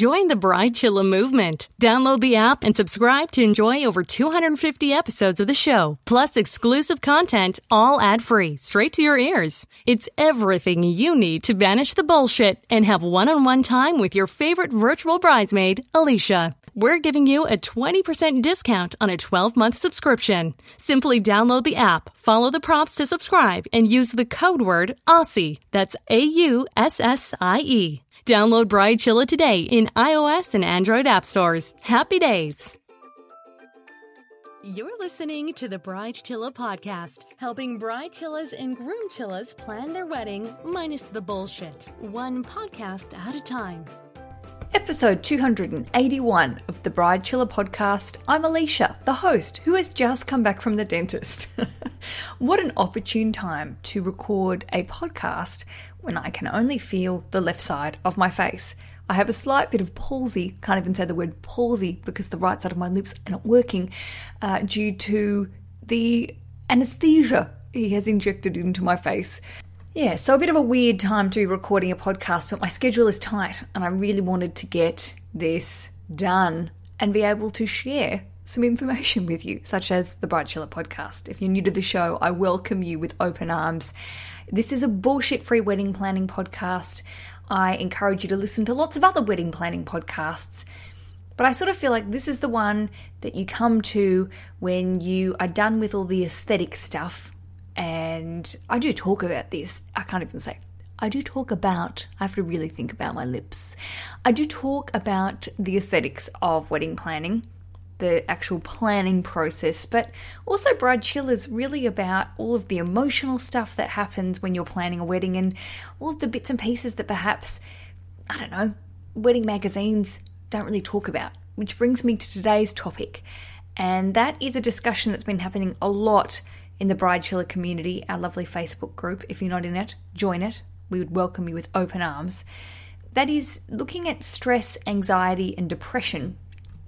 Join the Bridechilla movement. Download the app and subscribe to enjoy over 250 episodes of the show, plus exclusive content, all ad free, straight to your ears. It's everything you need to banish the bullshit and have one on one time with your favorite virtual bridesmaid, Aleisha. We're giving you a 20% discount on a 12 month subscription. Simply download the app, follow the prompts to subscribe, and use the code word AUSSIE. That's A U S S I E. Download Bridechilla today in iOS and Android app stores. Happy days! You're listening to the Bridechilla podcast, helping bride chillas and groom chillas plan their wedding minus the bullshit, one podcast at a time. Episode 281 of the Bridechilla podcast. I'm Aleisha, the host, who has just come back from the dentist. what an opportune time to record a podcast when I can only feel the left side of my face. I have a slight bit of palsy, can't even say the word palsy because the right side of my lips are not working uh, due to the anesthesia he has injected into my face. Yeah, so a bit of a weird time to be recording a podcast, but my schedule is tight and I really wanted to get this done and be able to share some information with you, such as the Bridechilla podcast. If you're new to the show, I welcome you with open arms. This is a bullshit free wedding planning podcast. I encourage you to listen to lots of other wedding planning podcasts. But I sort of feel like this is the one that you come to when you are done with all the aesthetic stuff and I do talk about this. I can't even say. I do talk about, I have to really think about my lips. I do talk about the aesthetics of wedding planning, the actual planning process, but also Bridechilla is really about all of the emotional stuff that happens when you're planning a wedding and all of the bits and pieces that perhaps, I don't know, wedding magazines don't really talk about. Which brings me to today's topic, and that is a discussion that's been happening a lot in the Bridechilla community, our lovely Facebook group. If you're not in it, join it. We would welcome you with open arms. That is looking at stress, anxiety, and depression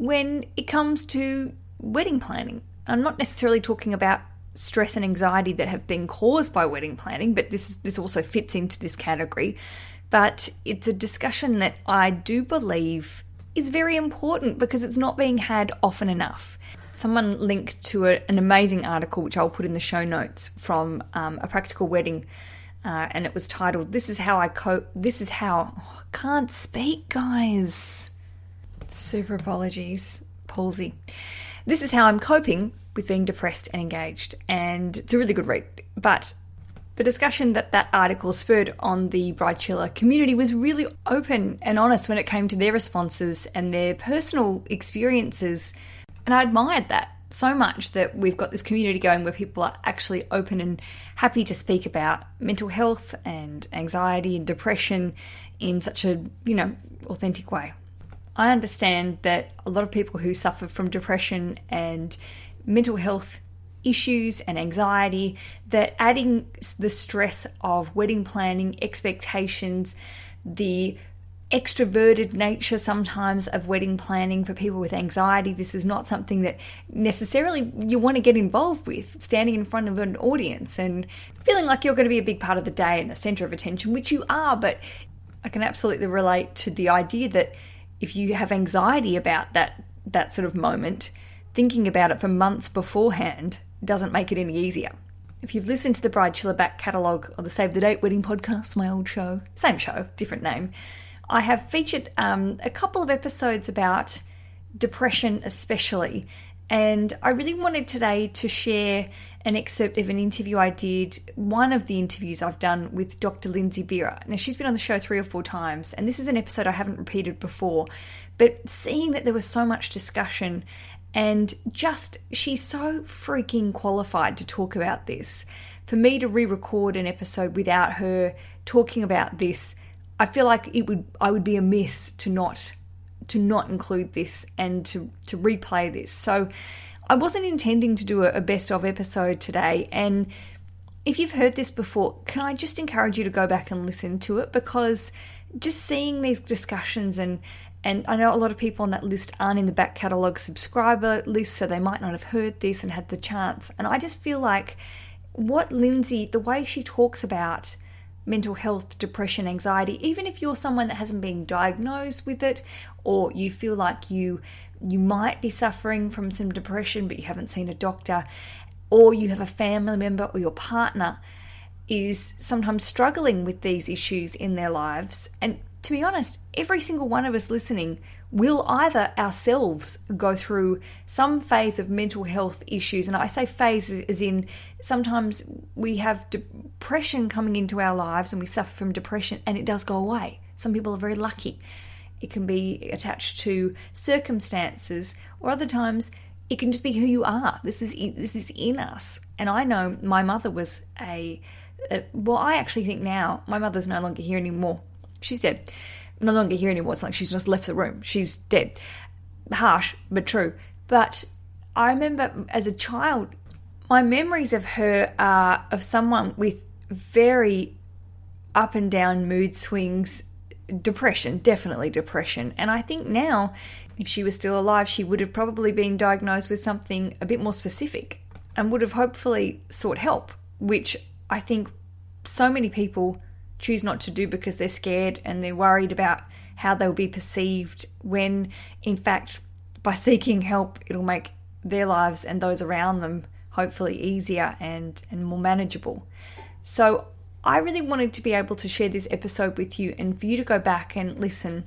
when it comes to wedding planning. I'm not necessarily talking about stress and anxiety that have been caused by wedding planning, but this this also fits into this category. But it's a discussion that I do believe is very important because it's not being had often enough someone linked to a, an amazing article, which I'll put in the show notes from um, a practical wedding, uh, and it was titled "This is how I cope." This is how oh, I can't speak, guys. Super apologies, palsy. This is how I'm coping with being depressed and engaged, and it's a really good read. But the discussion that that article spurred on the Bridechilla community was really open and honest when it came to their responses and their personal experiences and I admired that so much that we've got this community going where people are actually open and happy to speak about mental health and anxiety and depression in such a, you know, authentic way. I understand that a lot of people who suffer from depression and mental health issues and anxiety that adding the stress of wedding planning, expectations, the extroverted nature sometimes of wedding planning for people with anxiety. This is not something that necessarily you want to get involved with, standing in front of an audience and feeling like you're going to be a big part of the day and the center of attention, which you are, but I can absolutely relate to the idea that if you have anxiety about that that sort of moment, thinking about it for months beforehand doesn't make it any easier. If you've listened to the Bridechilla back catalogue or the Save the Date Wedding podcast, my old show, same show, different name, I have featured um, a couple of episodes about depression, especially. And I really wanted today to share an excerpt of an interview I did, one of the interviews I've done with Dr. Lindsay Bira. Now, she's been on the show three or four times, and this is an episode I haven't repeated before. But seeing that there was so much discussion and just she's so freaking qualified to talk about this. For me to re record an episode without her talking about this I feel like it would I would be amiss to not to not include this and to to replay this. So I wasn't intending to do a, a best of episode today and if you've heard this before, can I just encourage you to go back and listen to it because just seeing these discussions and and I know a lot of people on that list aren't in the back catalogue subscriber list, so they might not have heard this and had the chance. And I just feel like what Lindsay, the way she talks about mental health, depression, anxiety, even if you're someone that hasn't been diagnosed with it or you feel like you you might be suffering from some depression but you haven't seen a doctor or you have a family member or your partner is sometimes struggling with these issues in their lives. And to be honest, every single one of us listening will either ourselves go through some phase of mental health issues. And I say phase as in sometimes we have depression coming into our lives and we suffer from depression and it does go away. Some people are very lucky. It can be attached to circumstances, or other times it can just be who you are. This is in, this is in us. And I know my mother was a, a well, I actually think now my mother's no longer here anymore she's dead. No longer here anymore. It's like she's just left the room. She's dead. Harsh, but true. But I remember as a child, my memories of her are of someone with very up and down mood swings, depression, definitely depression. And I think now, if she was still alive, she would have probably been diagnosed with something a bit more specific and would have hopefully sought help, which I think so many people choose not to do because they're scared and they're worried about how they'll be perceived when in fact by seeking help it'll make their lives and those around them hopefully easier and and more manageable. So i really wanted to be able to share this episode with you and for you to go back and listen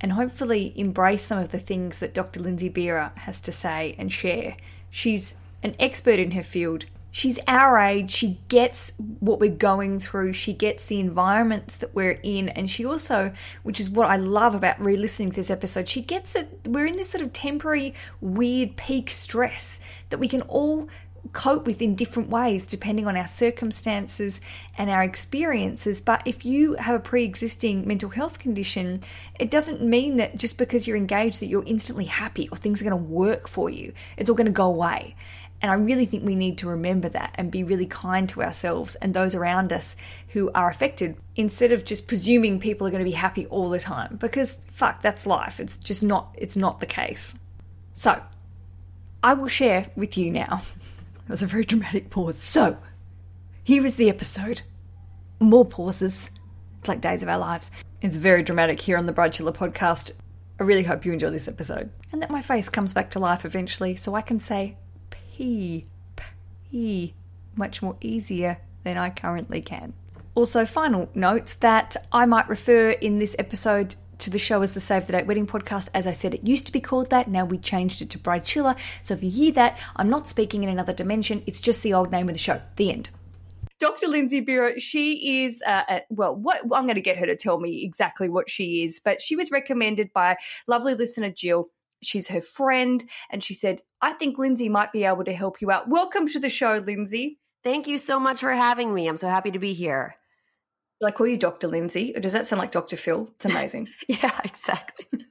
and hopefully embrace some of the things that dr lindsay Bira has to say and share. She's an expert in her field she's our age. She gets what we're going through. She gets the environments that we're in. And she also, which is what I love about re listening to this episode, she gets that we're in this sort of temporary, weird peak stress that we can all cope with in different ways depending on our circumstances and our experiences. But if you have a pre existing mental health condition, it doesn't mean that just because you're engaged that you're instantly happy or things are going to work for you. It's all going to go away. And I really think we need to remember that and be really kind to ourselves and those around us who are affected instead of just presuming people are going to be happy all the time because fuck, that's life. It's just not it's not the case. So, I will share with you now. It was a very dramatic pause. So, here is the episode. More pauses. It's like days of our lives. It's very dramatic here on the Bridechilla podcast. I really hope you enjoy this episode and that my face comes back to life eventually so I can say P, P, much more easier than I currently can. Also, final notes that I might refer in this episode to the show as the Save the Date Wedding Podcast. As I said, it used to be called that. Now we changed it to Bridechilla. So if you hear that, I'm not speaking in another dimension. It's just the old name of the show. The end. Dr. Lindsay Bira, she is, uh, a, well, what I'm going to get her to tell me exactly what she is, but she was recommended by lovely listener Jill she's her friend, and she said, I think Lindsay might be able to help you out. Welcome to the show, Lindsay. Thank you so much for having me. I'm so happy to be here. Do I call you Dr. Lindsay, or does that sound like Dr. Phil? It's amazing. yeah, exactly.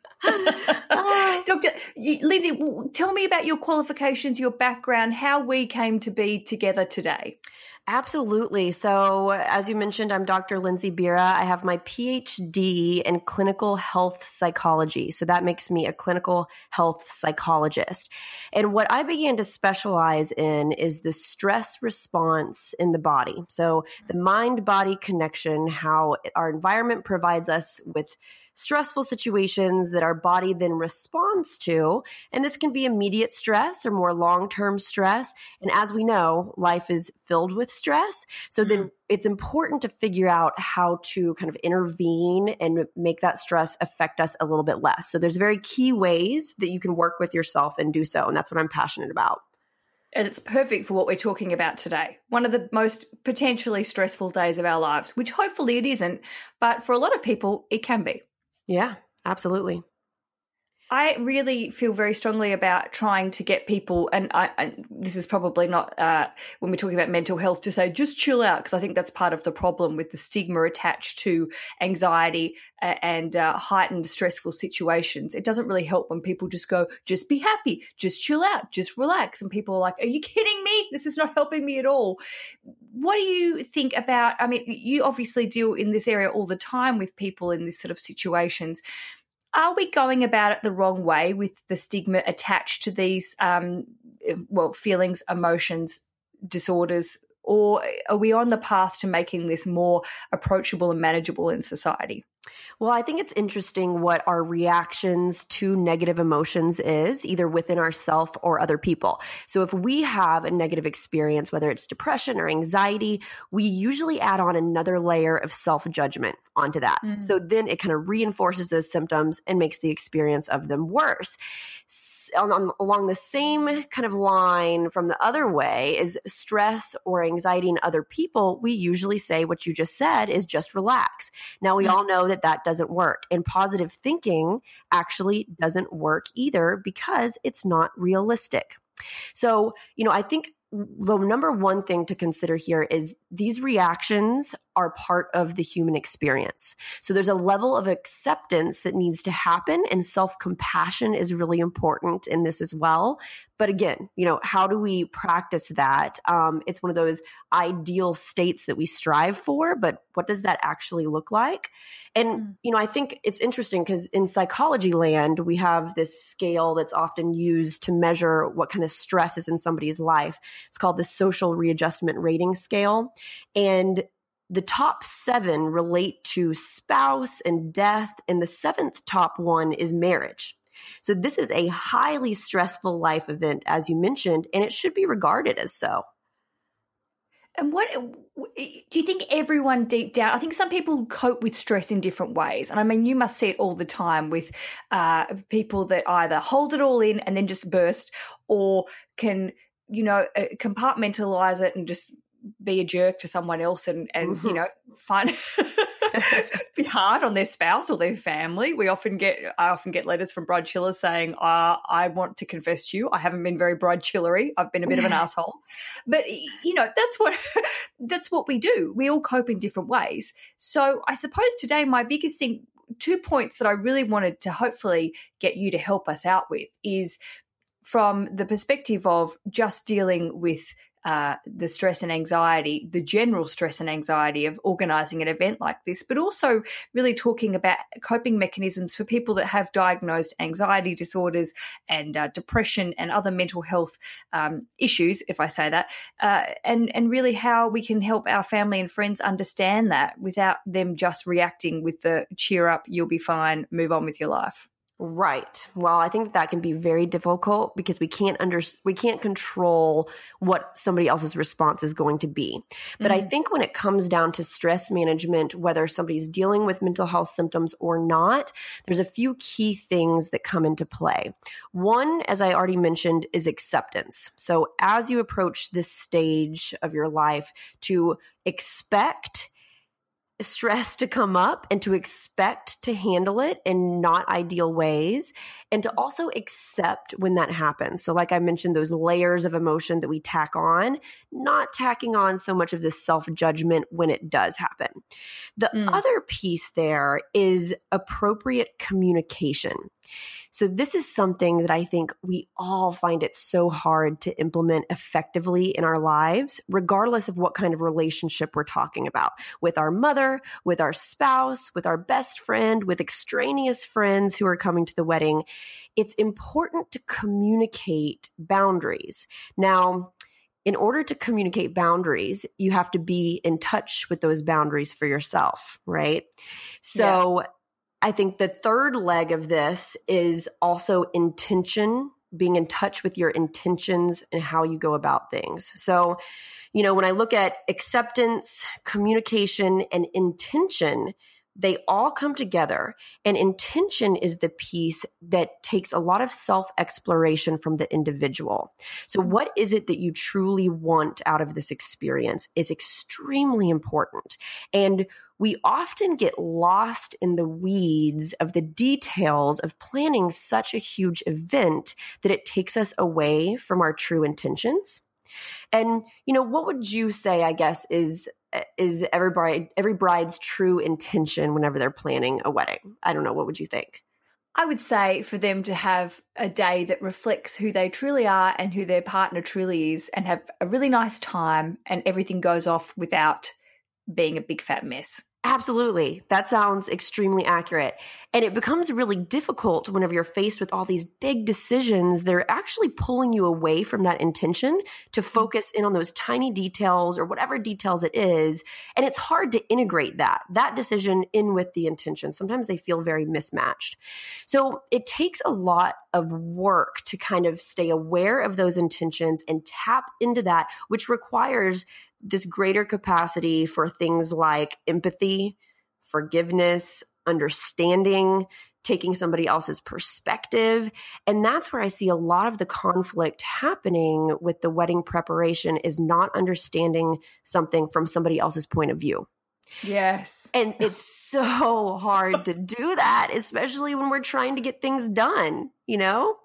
Ah. Doctor Lindsay, tell me about your qualifications, your background, how we came to be together today. Absolutely. So, as you mentioned, I'm Dr. Lindsay Bira. I have my PhD in clinical health psychology. So, that makes me a clinical health psychologist. And what I began to specialize in is the stress response in the body. So, the mind body connection, how our environment provides us with stressful situations that our body then responds to. And this can be immediate stress or more long term stress. And as we know, life is filled with stress. So mm-hmm. then it's important to figure out how to kind of intervene and make that stress affect us a little bit less. So there's very key ways that you can work with yourself and do so. And that's what I'm passionate about. And it's perfect for what we're talking about today. One of the most potentially stressful days of our lives, which hopefully it isn't, but for a lot of people, it can be. Yeah, absolutely. I really feel very strongly about trying to get people, and I, I this is probably not uh, when we're talking about mental health, to say just chill out because I think that's part of the problem with the stigma attached to anxiety and uh, heightened stressful situations. It doesn't really help when people just go, just be happy, just chill out, just relax, and people are like, "Are you kidding me? This is not helping me at all." What do you think about? I mean, you obviously deal in this area all the time with people in this sort of situations are we going about it the wrong way with the stigma attached to these, um, well, feelings, emotions, disorders, Or are we on the path to making this more approachable and manageable in society? Well, I think it's interesting what our reactions to negative emotions is, either within ourself or other people. So if we have a negative experience, whether it's depression or anxiety, we usually add on another layer of self judgment onto that. Mm-hmm. So then it kind of reinforces those symptoms and makes the experience of them worse. On, on, along the same kind of line from the other way is stress or anxiety in other people. We usually say what you just said is just relax. Now we mm-hmm. all know that that doesn't work. And positive thinking actually doesn't work either because it's not realistic. So, you know, I think the number one thing to consider here is these reactions are part of the human experience. So there's a level of acceptance that needs to happen, and self compassion is really important in this as well. But again, you know, how do we practice that? Um, it's one of those ideal states that we strive for, but what does that actually look like? And, mm. you know, I think it's interesting because in psychology land, we have this scale that's often used to measure what kind of stress is in somebody's life. It's called the social readjustment rating scale. And the top seven relate to spouse and death, and the seventh top one is marriage. So, this is a highly stressful life event, as you mentioned, and it should be regarded as so. And what do you think everyone deep down? I think some people cope with stress in different ways. And I mean, you must see it all the time with uh, people that either hold it all in and then just burst or can, you know, uh, compartmentalize it and just be a jerk to someone else and and mm-hmm. you know find be hard on their spouse or their family. We often get I often get letters from Bridechillas saying, uh, "I want to confess to you, I haven't been very bride chillery. I've been a bit of an asshole." But you know that's what that's what we do. We all cope in different ways. So I suppose today my biggest thing, two points that I really wanted to hopefully get you to help us out with is from the perspective of just dealing with uh, the stress and anxiety, the general stress and anxiety of organizing an event like this, but also really talking about coping mechanisms for people that have diagnosed anxiety disorders and uh, depression and other mental health um, issues, if I say that, uh, and and really how we can help our family and friends understand that without them just reacting with the cheer up, you'll be fine, move on with your life. Right. Well, I think that can be very difficult because we can't under we can't control what somebody else's response is going to be. But mm-hmm. I think when it comes down to stress management, whether somebody's dealing with mental health symptoms or not, there's a few key things that come into play. One, as I already mentioned, is acceptance. So as you approach this stage of your life to expect stress to come up and to expect to handle it in not ideal ways and to also accept when that happens. So, like I mentioned, those layers of emotion that we tack on, not tacking on so much of this self judgment when it does happen. The mm. other piece there is appropriate communication. So, this is something that I think we all find it so hard to implement effectively in our lives, regardless of what kind of relationship we're talking about with our mother, with our spouse, with our best friend, with extraneous friends who are coming to the wedding. It's important to communicate boundaries. Now, in order to communicate boundaries, you have to be in touch with those boundaries for yourself, right? So yeah. I think the third leg of this is also intention, being in touch with your intentions and how you go about things. So, you know, when I look at acceptance, communication, and intention, they all come together. And intention is the piece that takes a lot of self exploration from the individual. So, mm-hmm. what is it that you truly want out of this experience is extremely important. And we often get lost in the weeds of the details of planning such a huge event that it takes us away from our true intentions. And you know, what would you say I guess is Uh, is every bride every bride's true intention whenever they're planning a wedding? I don't know, what would you think? I would say for them to have a day that reflects who they truly are and who their partner truly is and have a really nice time and everything goes off without being a big fat mess. Absolutely. That sounds extremely accurate. And it becomes really difficult whenever you're faced with all these big decisions that are actually pulling you away from that intention to mm-hmm. focus in on those tiny details or whatever details it is. And it's hard to integrate that, that decision in with the intention. Sometimes they feel very mismatched. So it takes a lot of work to kind of stay aware of those intentions and tap into that, which requires this greater capacity for things like empathy, forgiveness, understanding, taking somebody else's perspective. And that's where I see a lot of the conflict happening with the wedding preparation is not understanding something from somebody else's point of view. Yes. And it's so hard to do that, especially when we're trying to get things done, you know?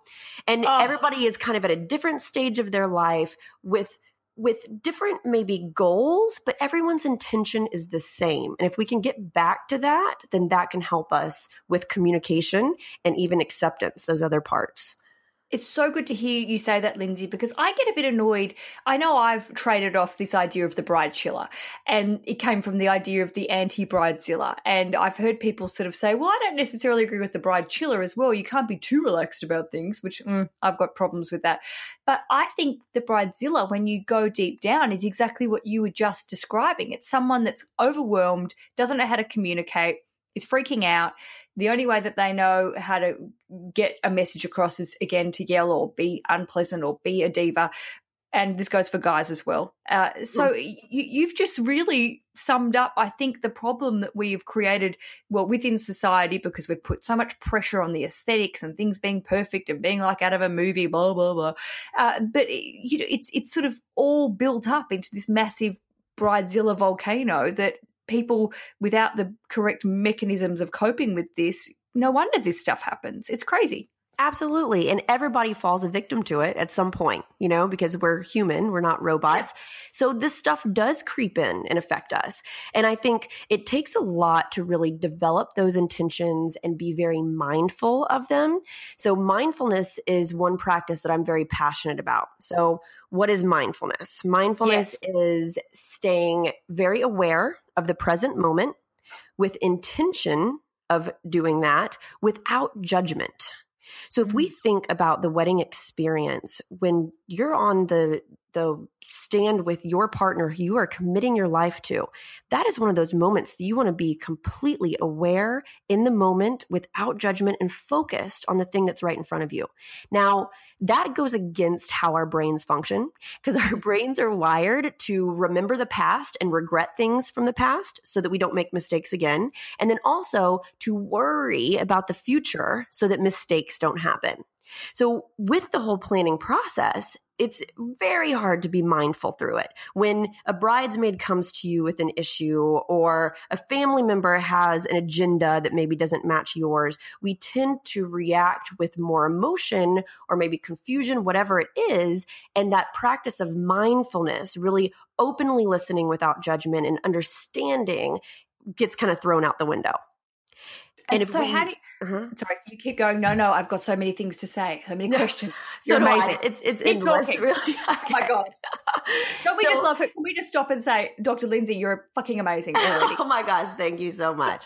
And oh. everybody is kind of at a different stage of their life with with different maybe goals, but everyone's intention is the same. And if we can get back to that, then that can help us with communication and even acceptance, those other parts. It's so good to hear you say that, Lindsay, because I get a bit annoyed. I know I've traded off this idea of the Bridechilla, and it came from the idea of the anti bridezilla. And I've heard people sort of say, well, I don't necessarily agree with the Bridechilla as well. You can't be too relaxed about things, which mm, I've got problems with that. But I think the bridezilla, when you go deep down, is exactly what you were just describing. It's someone that's overwhelmed, doesn't know how to communicate, is freaking out the only way that they know how to get a message across is again to yell or be unpleasant or be a diva and this goes for guys as well. Uh, so mm. you, have just really summed up, I think, the problem that we have created, well, within society because we've put so much pressure on the aesthetics and things being perfect and being like out of a movie, blah blah blah. Uh, but you know, it's it's sort of all built up into this massive bridezilla volcano that people without the correct mechanisms of coping with this, no wonder this stuff happens. It's crazy. Absolutely. And everybody falls a victim to it at some point, you know, because we're human, we're not robots. Yeah. So this stuff does creep in and affect us. And I think it takes a lot to really develop those intentions and be very mindful of them. So mindfulness is one practice that I'm very passionate about. So what is mindfulness? Mindfulness yes. is staying very aware of the present moment with intention of doing that without judgment. So if we mm-hmm. think about the wedding experience, when you're on the the stand with your partner who you are committing your life to, that is one of those moments that you want to be completely aware in the moment without judgment and focused on the thing that's right in front of you. Now, that goes against how our brains function because our brains are wired to remember the past and regret things from the past so that we don't make mistakes again. And then also to worry about the future so that mistakes don't happen. So, with the whole planning process, it's very hard to be mindful through it. When a bridesmaid comes to you with an issue or a family member has an agenda that maybe doesn't match yours, we tend to react with more emotion or maybe confusion, whatever it is. And that practice of mindfulness, really openly listening without judgment and understanding, gets kind of thrown out the window. And, and so, we, how do you? Uh-huh. Sorry, you keep going. No, no, I've got so many things to say. So many no, questions. You're so amazing. It's it's keep endless, talking. Really. Okay. Oh my god! Don't we so, just love it? Can we just stop and say, Dr. Lindsay, you're fucking amazing already? oh my gosh! Thank you so much.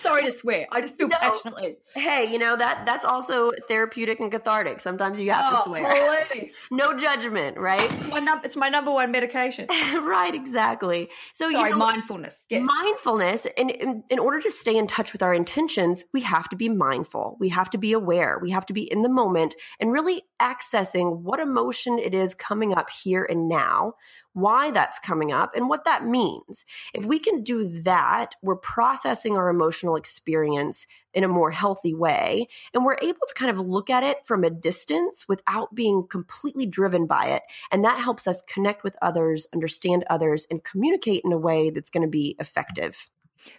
Sorry to swear. I just feel no. passionately. Hey, you know that that's also therapeutic and cathartic. Sometimes you have oh, to swear. Please. no judgment, right? It's my num- It's my number one medication. right. Exactly. So Sorry, you know, mindfulness. Yes. Mindfulness, and in, in order to stay in touch with our intentions, we have to be mindful. We have to be aware. We have to be in the moment and really accessing what emotion it is coming up here and now, why that's coming up, and what that means. If we can do that, we're processing our emotional experience in a more healthy way, and we're able to kind of look at it from a distance without being completely driven by it. And that helps us connect with others, understand others, and communicate in a way that's going to be effective.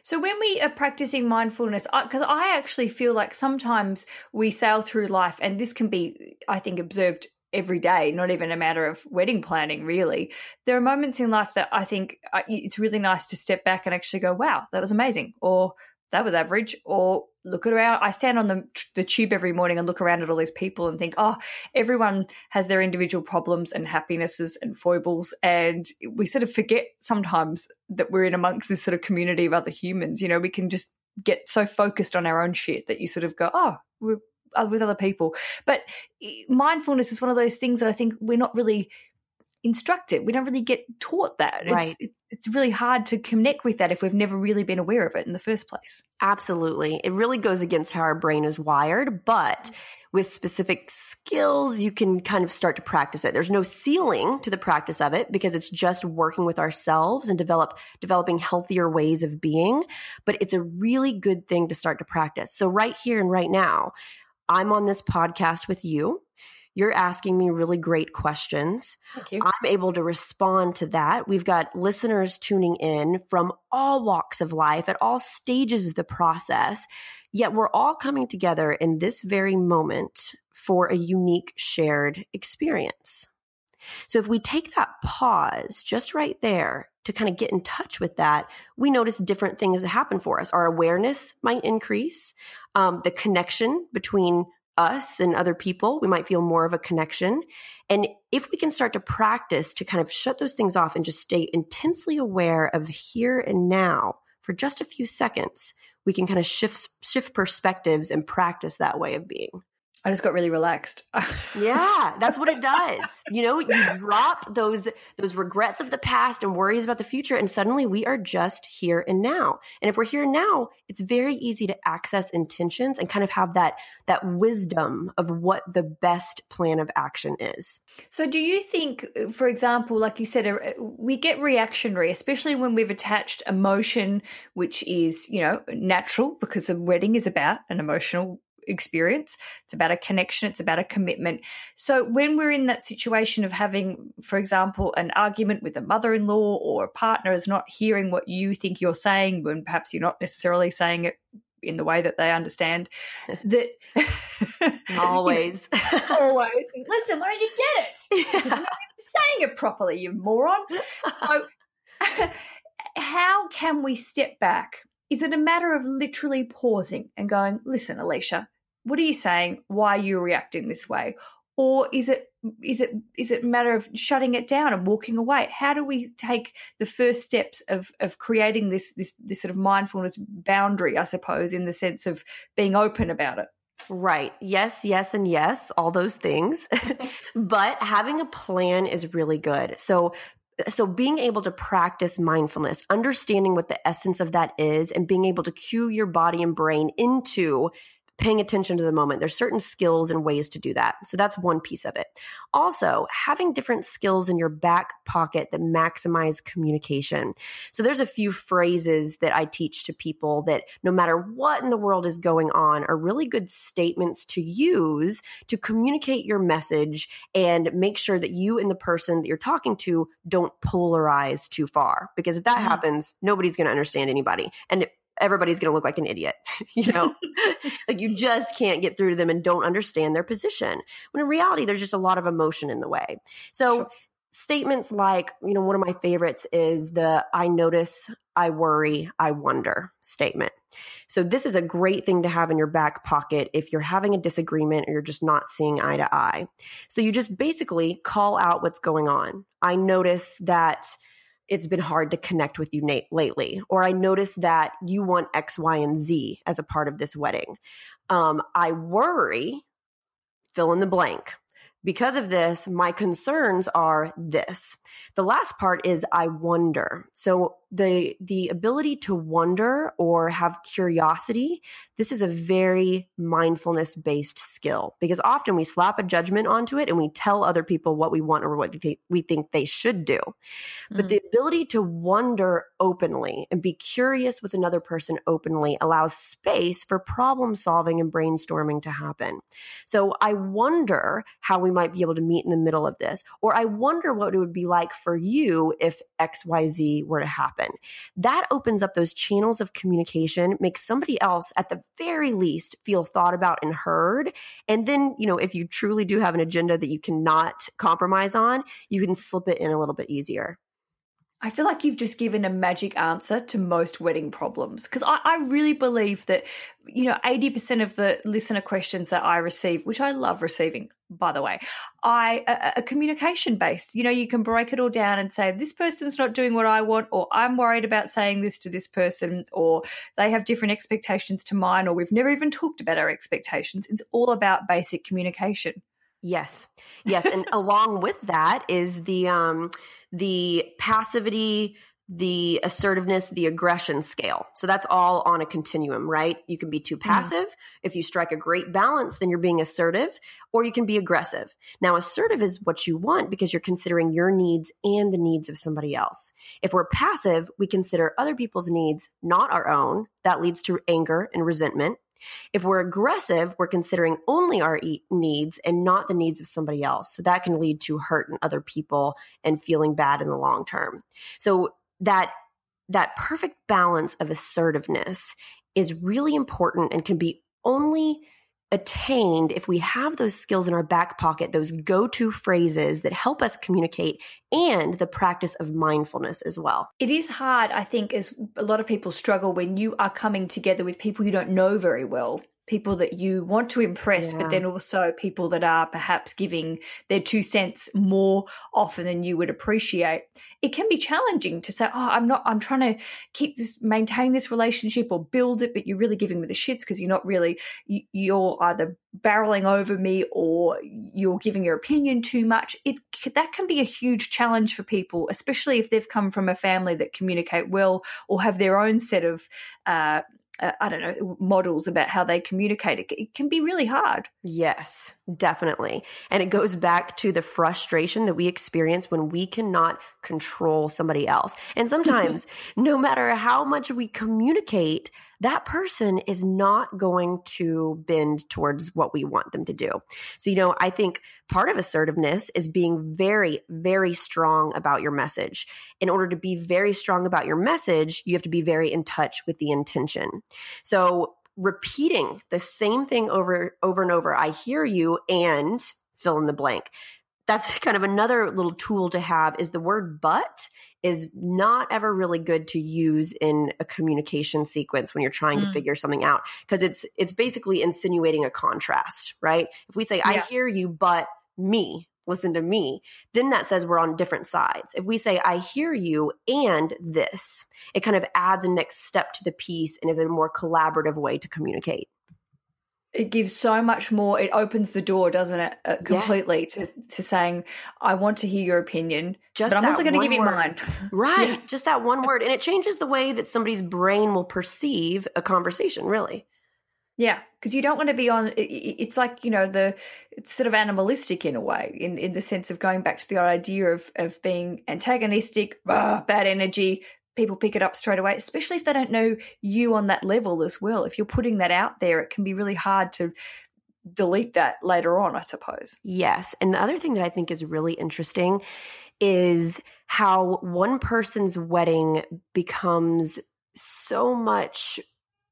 So when we are practicing mindfulness, because I actually feel like sometimes we sail through life, and this can be, I think, observed every day, not even a matter of wedding planning, really. There are moments in life that I think uh, it's really nice to step back and actually go, wow, that was amazing. Or that was average. Or look around. I stand on the, the tube every morning and look around at all these people and think, oh, everyone has their individual problems and happinesses and foibles. And we sort of forget sometimes that we're in amongst this sort of community of other humans. You know, we can just get so focused on our own shit that you sort of go, oh, we're uh, with other people. But eh, mindfulness is one of those things that I think we're not really instructed. We don't really get taught that. Right. It's, it's really hard to connect with that if we've never really been aware of it in the first place. Absolutely. It really goes against how our brain is wired, but with specific skills, you can kind of start to practice it. There's no ceiling to the practice of it because it's just working with ourselves and develop developing healthier ways of being, but it's a really good thing to start to practice. So right here and right now, I'm on this podcast with you. You're asking me really great questions. Thank you. I'm able to respond to that. We've got listeners tuning in from all walks of life at all stages of the process. Yet we're all coming together in this very moment for a unique shared experience. So if we take that pause just right there to kind of get in touch with that, we notice different things that happen for us. Our awareness might increase, um, the connection between us and other people, we might feel more of a connection. And if we can start to practice to kind of shut those things off and just stay intensely aware of here and now for just a few seconds, we can kind of shift shift perspectives and practice that way of being. I just got really relaxed. yeah, that's what it does. You know, you drop those those regrets of the past and worries about the future and suddenly we are just here and now. And if we're here now, it's very easy to access intentions and kind of have that that wisdom of what the best plan of action is. So do you think for example, like you said uh, we get reactionary especially when we've attached emotion which is, you know, natural because a wedding is about an emotional experience. It's about a connection. It's about a commitment. So when we're in that situation of having, for example, an argument with a mother-in-law or a partner is not hearing what you think you're saying, when perhaps you're not necessarily saying it in the way that they understand that always always listen why don't you get it yeah. you're not even saying it properly you moron so how can we step back is it a matter of literally pausing and going, listen, Aleisha, what are you saying? Why are you reacting this way? Or is it is it is it matter of shutting it down and walking away? How do we take the first steps of of creating this this this sort of mindfulness boundary, I suppose, in the sense of being open about it? Right. Yes, yes, and yes, all those things. but having a plan is really good. So so being able to practice mindfulness, understanding what the essence of that is, and being able to cue your body and brain into paying attention to the moment. There's certain skills and ways to do that. So that's one piece of it. Also, having different skills in your back pocket that maximize communication. So there's a few phrases that I teach to people that no matter what in the world is going on are really good statements to use to communicate your message and make sure that you and the person that you're talking to don't polarize too far. Because if that mm-hmm. happens, nobody's going to understand anybody. And everybody's going to look like an idiot. you know, like you just can't get through to them and don't understand their position. When in reality, there's just a lot of emotion in the way. So, sure. statements like, you know, one of my favorites is the I notice, I worry, I wonder statement. So, this is a great thing to have in your back pocket if you're having a disagreement or you're just not seeing eye to eye. So, you just basically call out what's going on. I notice that it's been hard to connect with you Nate, lately. Or I noticed that you want X, Y, and Z as a part of this wedding. Um, I worry, fill in the blank. Because of this, my concerns are this. The last part is I wonder. So the the ability to wonder or have curiosity this is a very mindfulness based skill because often we slap a judgment onto it and we tell other people what we want or what we think they should do. Mm-hmm. but the ability to wonder openly and be curious with another person openly allows space for problem solving and brainstorming to happen. So i wonder how we might be able to meet in the middle of this or i wonder what it would be like for you if xyz were to happen happen. That opens up those channels of communication, makes somebody else at the very least feel thought about and heard. And then, you know, if you truly do have an agenda that you cannot compromise on, you can slip it in a little bit easier. I feel like you've just given a magic answer to most wedding problems because I, I, really believe that, you know, 80% of the listener questions that I receive, which I love receiving, by the way, I communication based. You know, you can break it all down and say, this person's not doing what I want, or I'm worried about saying this to this person, or they have different expectations to mine, or we've never even talked about our expectations. It's all about basic communication. Yes. Yes. and along with that is the um the passivity, the assertiveness, the aggression scale. So that's all on a continuum, right? You can be too mm-hmm. passive. Mm-hmm. If you strike a great balance, then you're being assertive, or you can be aggressive. Now, assertive is what you want because you're considering your needs and the needs of somebody else. If we're passive, we consider other people's needs, not our own. That leads to anger and resentment. If we're aggressive, we're considering only our needs and not the needs of somebody else. So that can lead to hurt in other people and feeling bad in the long term. So that that perfect balance of assertiveness is really important and can be only attained if we have those skills in our back pocket, those go to phrases that help us communicate, and the practice of mindfulness as well. It is hard, I think, as a lot of people struggle when you are coming together with people you don't know very well people that you want to impress, yeah. but then also people that are perhaps giving their two cents more often than you would appreciate. It can be challenging to say, Oh, I'm not, I'm trying to keep this, maintain this relationship or build it, but you're really giving me the shits because you're not really, you're either barreling over me or you're giving your opinion too much. It, that can be a huge challenge for people, especially if they've come from a family that communicate well or have their own set of, uh, uh, I don't know, models about how they communicate. It, it can be really hard. Yes, definitely. And it goes back to the frustration that we experience when we cannot control somebody else. And sometimes, no matter how much we communicate, that person is not going to bend towards what we want them to do. So, you know, I think part of assertiveness is being very, very strong about your message. In order to be very strong about your message, you have to be very in touch with the intention. So, repeating the same thing over over and over, I hear you and fill in the blank. That's kind of another little tool to have is the word but is not ever really good to use in a communication sequence when you're trying mm. to figure something out because it's it's basically insinuating a contrast, right? If we say yeah. I hear you but me, listen to me, then that says we're on different sides. If we say I hear you and this, it kind of adds a next step to the piece and is a more collaborative way to communicate it gives so much more it opens the door doesn't it uh, completely yes. to, to saying i want to hear your opinion just but i'm also going to give you mine right yeah. just that one word and it changes the way that somebody's brain will perceive a conversation really yeah because you don't want to be on it's like you know the it's sort of animalistic in a way in, in the sense of going back to the idea of of being antagonistic bad energy people pick it up straight away, especially if they don't know you on that level as well. If you're putting that out there, it can be really hard to delete that later on, I suppose. Yes. And the other thing that I think is really interesting is how one person's wedding becomes so much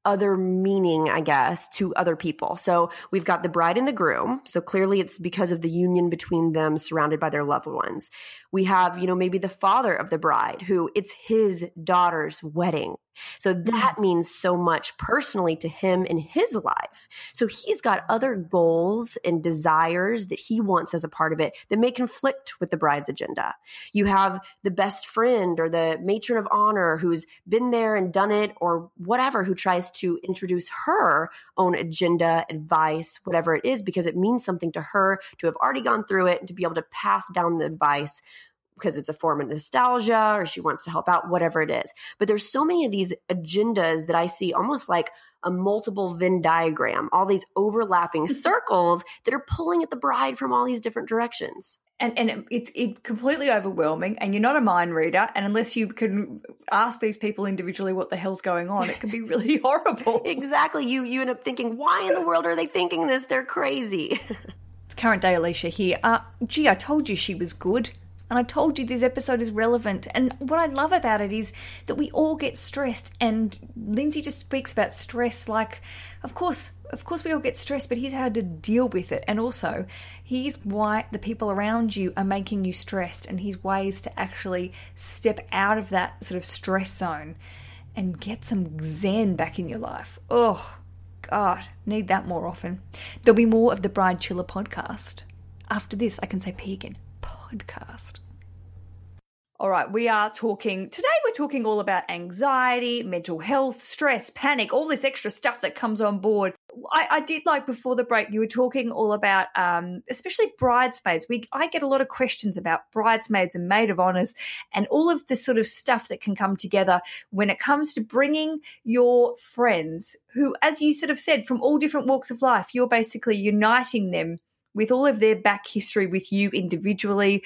other meaning, I guess, to other people. So we've got the bride and the groom. So clearly it's because of the union between them surrounded by their loved ones. We have, you know, maybe the father of the bride who it's his daughter's wedding. So that mm. means so much personally to him in his life. So he's got other goals and desires that he wants as a part of it that may conflict with the bride's agenda. You have the best friend or the matron of honor who's been there and done it or whatever who tries to introduce her own agenda, advice, whatever it is, because it means something to her to have already gone through it and to be able to pass down the advice because it's a form of nostalgia or she wants to help out, whatever it is. But there's so many of these agendas that I see almost like a multiple Venn diagram, all these overlapping circles that are pulling at the bride from all these different directions. And, and it's it completely overwhelming, and you're not a mind reader. And unless you can ask these people individually what the hell's going on, it can be really horrible. exactly. You you end up thinking, why in the world are they thinking this? They're crazy. it's current day Aleisha here. Uh, gee, I told you she was good. And I told you this episode is relevant. And what I love about it is that we all get stressed. And Lindsay just speaks about stress like, of course, of course we all get stressed, but here's how to deal with it. And also, here's why the people around you are making you stressed and here's ways to actually step out of that sort of stress zone and get some zen back in your life. Oh, God, need that more often. There'll be more of the Bridechilla podcast. After this, I can say P again podcast. All right, we are talking today. We're talking all about anxiety, mental health, stress, panic, all this extra stuff that comes on board. I, I did like before the break. You were talking all about, um, especially bridesmaids. We I get a lot of questions about bridesmaids and maid of honors, and all of the sort of stuff that can come together when it comes to bringing your friends, who, as you sort of said, from all different walks of life, you're basically uniting them with all of their back history with you individually.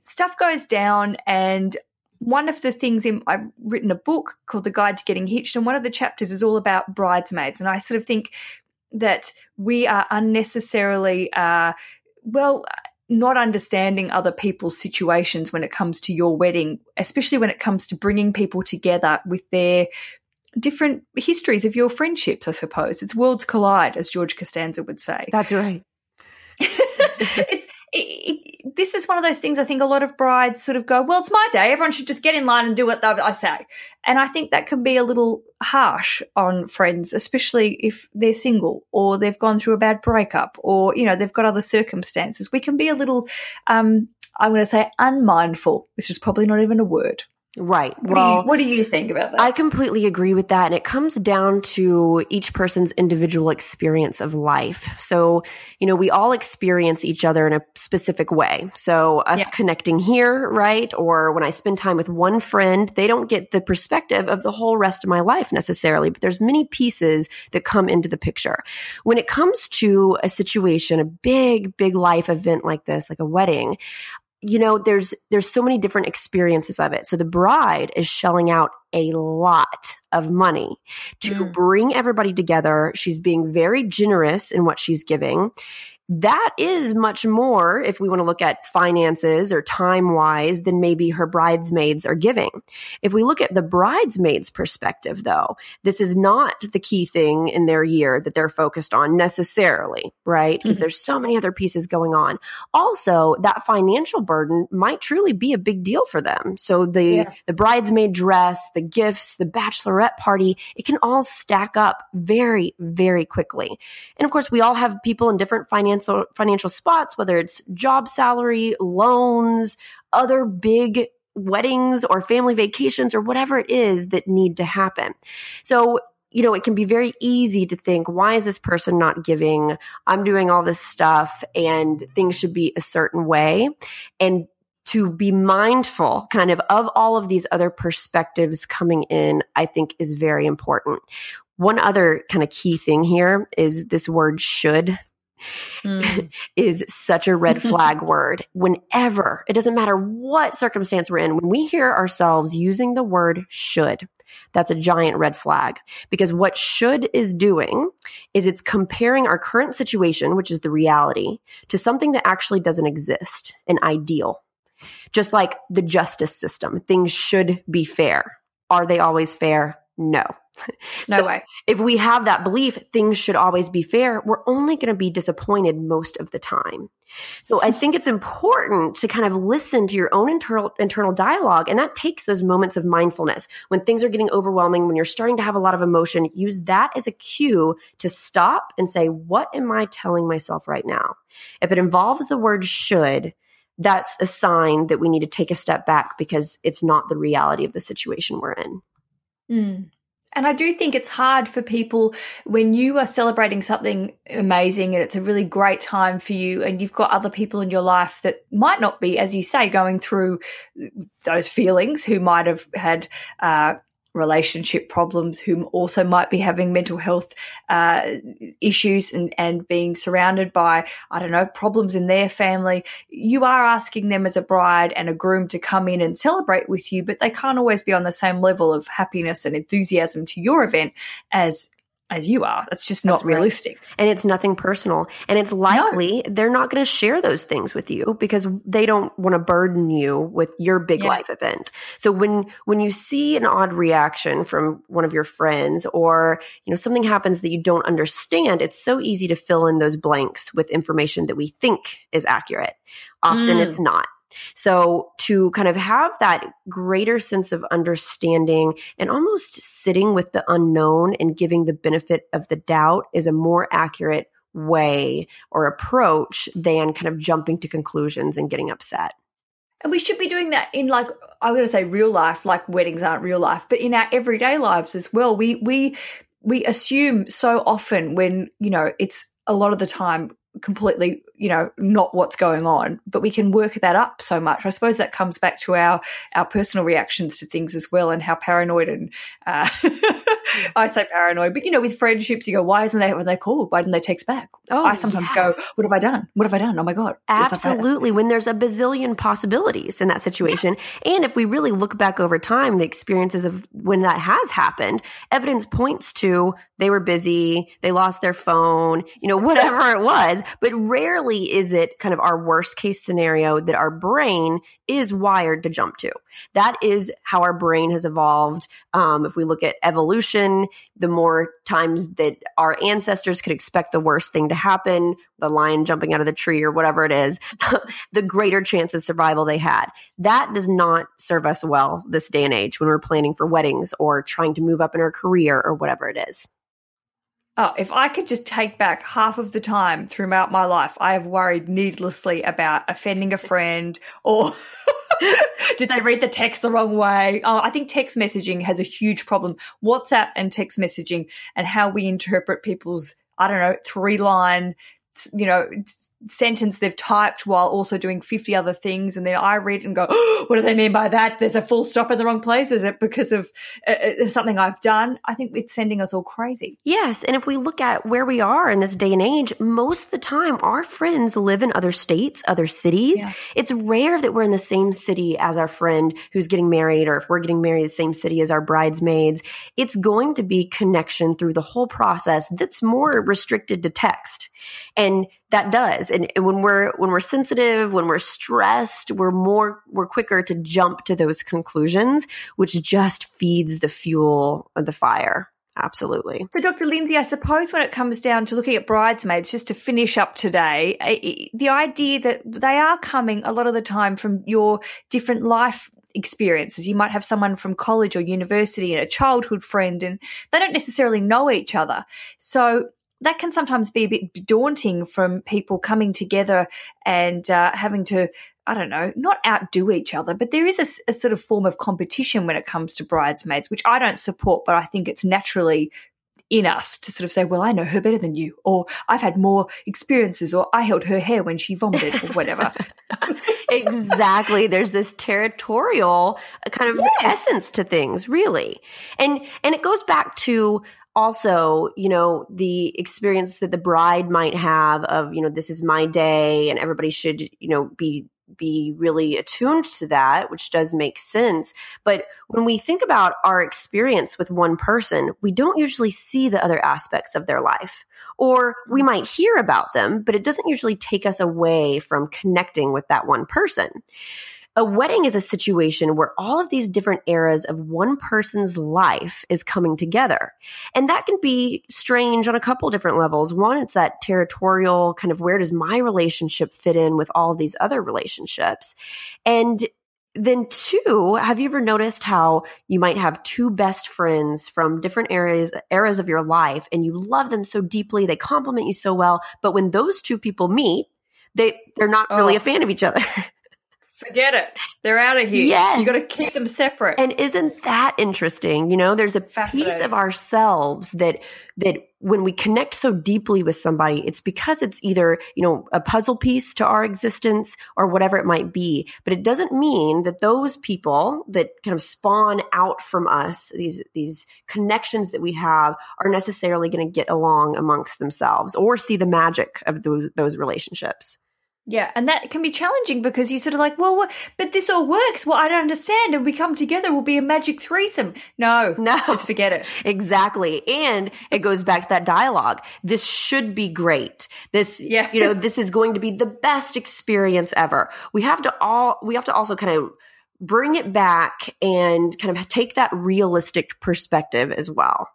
Stuff goes down and one of the things in I've written a book called The Guide to Getting Hitched, and one of the chapters is all about bridesmaids. And I sort of think that we are unnecessarily, uh, well, not understanding other people's situations when it comes to your wedding, especially when it comes to bringing people together with their different histories of your friendships, I suppose. It's worlds collide, as George Costanza would say. That's right. it's it, this is one of those things I think a lot of brides sort of go, well, it's my day. Everyone should just get in line and do what I say. And I think that can be a little harsh on friends, especially if they're single or they've gone through a bad breakup or, you know, they've got other circumstances. We can be a little, um, I'm going to say unmindful, which is probably not even a word. Right. What well, do you, what do you think about that? I completely agree with that. And it comes down to each person's individual experience of life. So, you know, we all experience each other in a specific way. So, us yeah. connecting here, right? Or when I spend time with one friend, they don't get the perspective of the whole rest of my life necessarily, but there's many pieces that come into the picture. When it comes to a situation, a big, big life event like this, like a wedding, you know there's there's so many different experiences of it. So the bride is shelling out a lot of money to mm. bring everybody together. She's being very generous in what she's giving that is much more if we want to look at finances or time wise than maybe her bridesmaids are giving. If we look at the bridesmaids perspective though, this is not the key thing in their year that they're focused on necessarily, right? Because mm-hmm. there's so many other pieces going on. Also, that financial burden might truly be a big deal for them. So the yeah. the bridesmaid dress, the gifts, the bachelorette party, it can all stack up very very quickly. And of course, we all have people in different financial financial financial spots, whether it's job salary, loans, other big weddings or family vacations or whatever it is that need to happen. So you know, it can be very easy to think, why is this person not giving? I'm doing all this stuff and things should be a certain way. And to be mindful kind of of all of these other perspectives coming in, I think is very important. One other kind of key thing here is this word should mm. is such a red flag word. Whenever, it doesn't matter what circumstance we're in, when we hear ourselves using the word should, that's a giant red flag because what should is doing is it's comparing our current situation, which is the reality, to something that actually doesn't exist, an ideal. Just like the justice system, things should be fair. Are they always fair? No. No so way. If we have that belief, things should always be fair, we're only going to be disappointed most of the time. So I think it's important to kind of listen to your own internal internal dialogue and that takes those moments of mindfulness. When things are getting overwhelming, when you're starting to have a lot of emotion, use that as a cue to stop and say, "What am I telling myself right now?" If it involves the word should, that's a sign that we need to take a step back because it's not the reality of the situation we're in. Mm. And I do think it's hard for people when you are celebrating something amazing and it's a really great time for you, and you've got other people in your life that might not be, as you say, going through those feelings, who might have had uh, relationship problems, who also might be having mental health uh, issues and, and being surrounded by, I don't know, problems in their family. You are asking them as a bride and a groom to come in and celebrate with you, but they can't always be on the same level of happiness and enthusiasm to your event as as you are. That's just not That's realistic. Right. And it's nothing personal. And it's likely no. they're not going to share those things with you because they don't want to burden you with your big yeah. life event. So when when you see an odd reaction from one of your friends or, you know, something happens that you don't understand, it's so easy to fill in those blanks with information that we think is accurate. Often mm. it's not. So to kind of have that greater sense of understanding and almost sitting with the unknown and giving the benefit of the doubt is a more accurate way or approach than kind of jumping to conclusions and getting upset. And we should be doing that in like I'm going to say real life, like weddings aren't real life, but in our everyday lives as well. We we we assume so often when you know it's a lot of the time completely you know not what's going on but we can work that up so much. I suppose that comes back to our our personal reactions to things as well and how paranoid and uh, i say paranoid but you know with friendships you go why isn't they when they called? Why didn't they text back? Oh i sometimes yeah. go what have i done? What have i done? Oh my god absolutely. When there's a bazillion possibilities in that situation and if we really look back over time the experiences of when that has happened evidence points to they were busy they lost their phone you know whatever it was but rarely is it kind of our worst case scenario that our brain is wired to jump to. That is how our brain has evolved. Um, if we look at evolution, the more times that our ancestors could expect the worst thing to happen, the lion jumping out of the tree or whatever it is, the greater chance of survival they had. That does not serve us well this day and age when we're planning for weddings or trying to move up in our career or whatever it is. Oh, if I could just take back half of the time throughout my life, I have worried needlessly about offending a friend or did they read the text the wrong way? Oh, I think text messaging has a huge problem. WhatsApp and text messaging and how we interpret people's, I don't know, three line you know sentence they've typed while also doing 50 other things and then i read it and go oh, what do they mean by that? There's a full stop in the wrong place. Is it because of uh, uh, something i've done? I think it's sending us all crazy. Yes and if we look at where we are in this day and age most of the time our friends live in other states other cities. Yeah. it's rare that we're in the same city as our friend who's getting married or if we're getting married the same city as our bridesmaids. It's going to be connection through the whole process that's more restricted to text. and that does and when we're when we're sensitive when we're stressed we're more we're quicker to jump to those conclusions which just feeds the fuel of the fire absolutely. So, Dr. Lindsay, I suppose when it comes down to looking at bridesmaids, just to finish up today, the idea that they are coming a lot of the time from your different life experiences. You might have someone from college or university and a childhood friend, and they don't necessarily know each other. So, that can sometimes be a bit daunting from people coming together and uh, having to I don't know, not outdo each other, but there is a, a, sort of form of competition when it comes to bridesmaids, which I don't support, but I think it's naturally in us to sort of say, well, I know her better than you, or I've had more experiences, or I held her hair when she vomited, or whatever. exactly. There's this territorial uh, kind of yes. essence to things, really. And, and it goes back to also, you know, the experience that the bride might have of, you know, this is my day and everybody should, you know, be be really attuned to that, which does make sense. But when we think about our experience with one person, we don't usually see the other aspects of their life. Or we might hear about them, but it doesn't usually take us away from connecting with that one person. A wedding is a situation where all of these different eras of one person's life is coming together. And that can be strange on a couple different levels. One, it's that territorial kind of where does my relationship fit in with all these other relationships? And then two, have you ever noticed how you might have two best friends from different areas eras of your life and you love them so deeply, they complement you so well, but when those two people meet, they they're not really oh. a fan of each other. Forget it. They're out of here. Yes. You got to keep them separate. And isn't that interesting? You know, there's a piece of ourselves that that when we connect so deeply with somebody, it's because it's either, you know, a puzzle piece to our existence or whatever it might be. But it doesn't mean that those people that kind of spawn out from us, these these connections that we have are necessarily going to get along amongst themselves or see the magic of those, those relationships. Yeah, and that can be challenging because you're sort of like, well, but this all works. Well, I don't understand. And we come together, we'll be a magic threesome. No, no, just forget it. Exactly. And it goes back to that dialogue. This should be great. This, yes. you know, this is going to be the best experience ever. We have to all, we have to also kind of bring it back and kind of take that realistic perspective as well.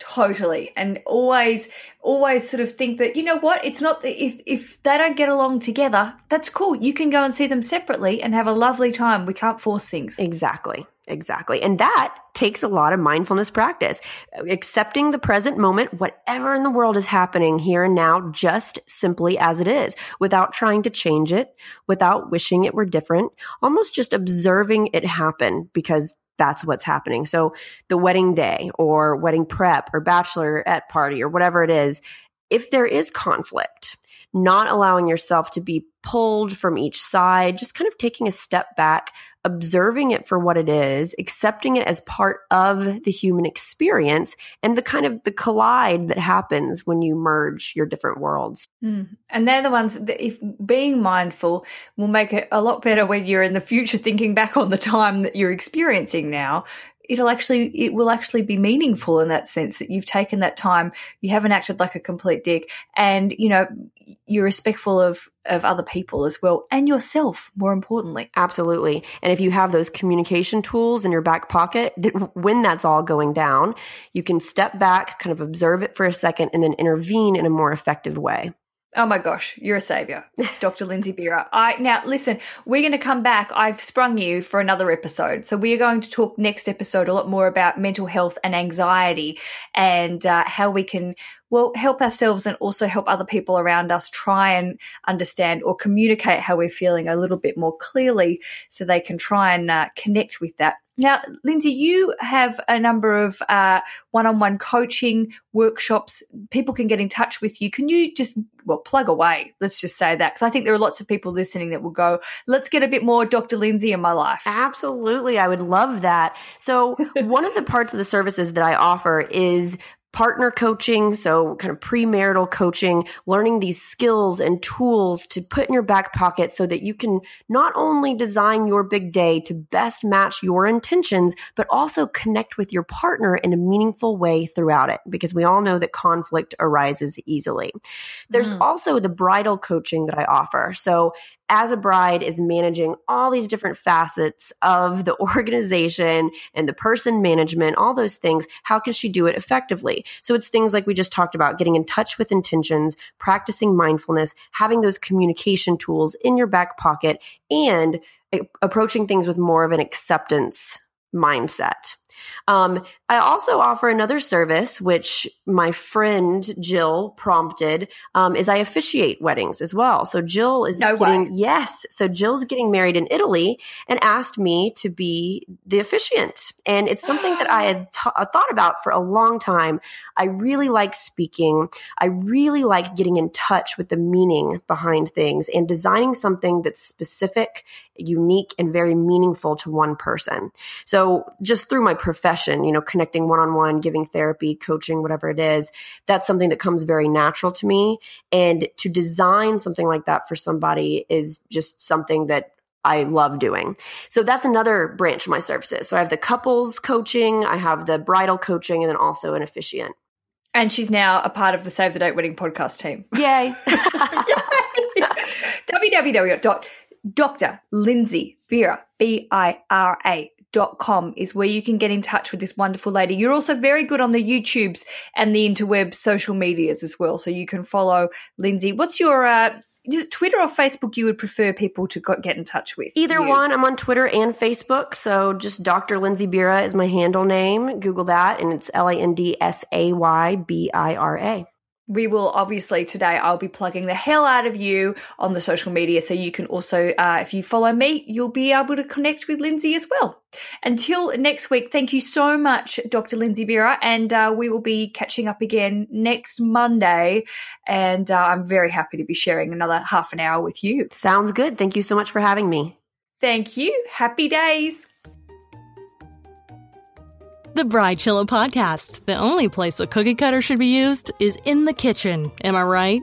Totally. And always, always sort of think that, you know what, it's not if, if they don't get along together, that's cool. You can go and see them separately and have a lovely time. We can't force things. Exactly. Exactly. And that takes a lot of mindfulness practice. Accepting the present moment, whatever in the world is happening here and now, just simply as it is, without trying to change it, without wishing it were different, almost just observing it happen because that's what's happening. So the wedding day or wedding prep or bachelorette party or whatever it is, if there is conflict, not allowing yourself to be pulled from each side, just kind of taking a step back, observing it for what it is, accepting it as part of the human experience and the kind of the collide that happens when you merge your different worlds. Mm. And they're the ones that if being mindful will make it a lot better when you're in the future thinking back on the time that you're experiencing now it'll actually it will actually be meaningful in that sense that you've taken that time you haven't acted like a complete dick and you know you're respectful of of other people as well and yourself more importantly. Absolutely. And if you have those communication tools in your back pocket that when that's all going down you can step back kind of observe it for a second and then intervene in a more effective way Oh my gosh, you're a savior, Dr. Lindsay Bira. I now listen, we're going to come back. I've sprung you for another episode. So we are going to talk next episode a lot more about mental health and anxiety and uh, how we can well help ourselves and also help other people around us try and understand or communicate how we're feeling a little bit more clearly so they can try and uh, connect with that now, Lindsay, you have a number of uh, one-on-one coaching workshops. People can get in touch with you. Can you just well plug away? Let's just say that because I think there are lots of people listening that will go, "Let's get a bit more Dr. Lindsay in my life." Absolutely, I would love that. So, one of the parts of the services that I offer is partner coaching, so kind of premarital coaching, learning these skills and tools to put in your back pocket so that you can not only design your big day to best match your intentions, but also connect with your partner in a meaningful way throughout it, because we all know that conflict arises easily. There's mm. also the bridal coaching that I offer. So as a bride is managing all these different facets of the organization and the person management, all those things, how can she do it effectively? So it's things like we just talked about, getting in touch with intentions, practicing mindfulness, having those communication tools in your back pocket, and approaching things with more of an acceptance mindset. Um, I also offer another service, which my friend Jill prompted, um, is I officiate weddings as well. So Jill is no getting, way. yes. So Jill's getting married in Italy and asked me to be the officiant. And it's something that I had t- uh, thought about for a long time. I really like speaking. I really like getting in touch with the meaning behind things and designing something that's specific, unique, and very meaningful to one person. So just through my profession, you know, connecting one on one, giving therapy, coaching, whatever it is, that's something that comes very natural to me. And to design something like that for somebody is just something that I love doing. So that's another branch of my services. So I have the couples coaching, I have the bridal coaching, and then also an officiant. And she's now a part of the Save the Date Wedding podcast team. Yay. Yay. www.drlindsay B-I-R-A com is where you can get in touch with this wonderful lady. You're also very good on the YouTubes and the interweb social medias as well. So you can follow Lindsay. What's your, uh, just Twitter or Facebook you would prefer people to get in touch with? Either you? one. I'm on Twitter and Facebook. So just Dr. Lindsay Bira is my handle name. Google that and it's L A N D S A Y B I R A we will obviously today I'll be plugging the hell out of you on the social media so you can also uh, if you follow me you'll be able to connect with Lindsay as well. Until next week, thank you so much, Dr. Lindsay Bira, and uh, we will be catching up again next Monday. And uh, I'm very happy to be sharing another half an hour with you. Sounds good. Thank you so much for having me. Thank you. Happy days. The Bridechilla Podcast. The only place a cookie cutter should be used is in the kitchen. Am I right?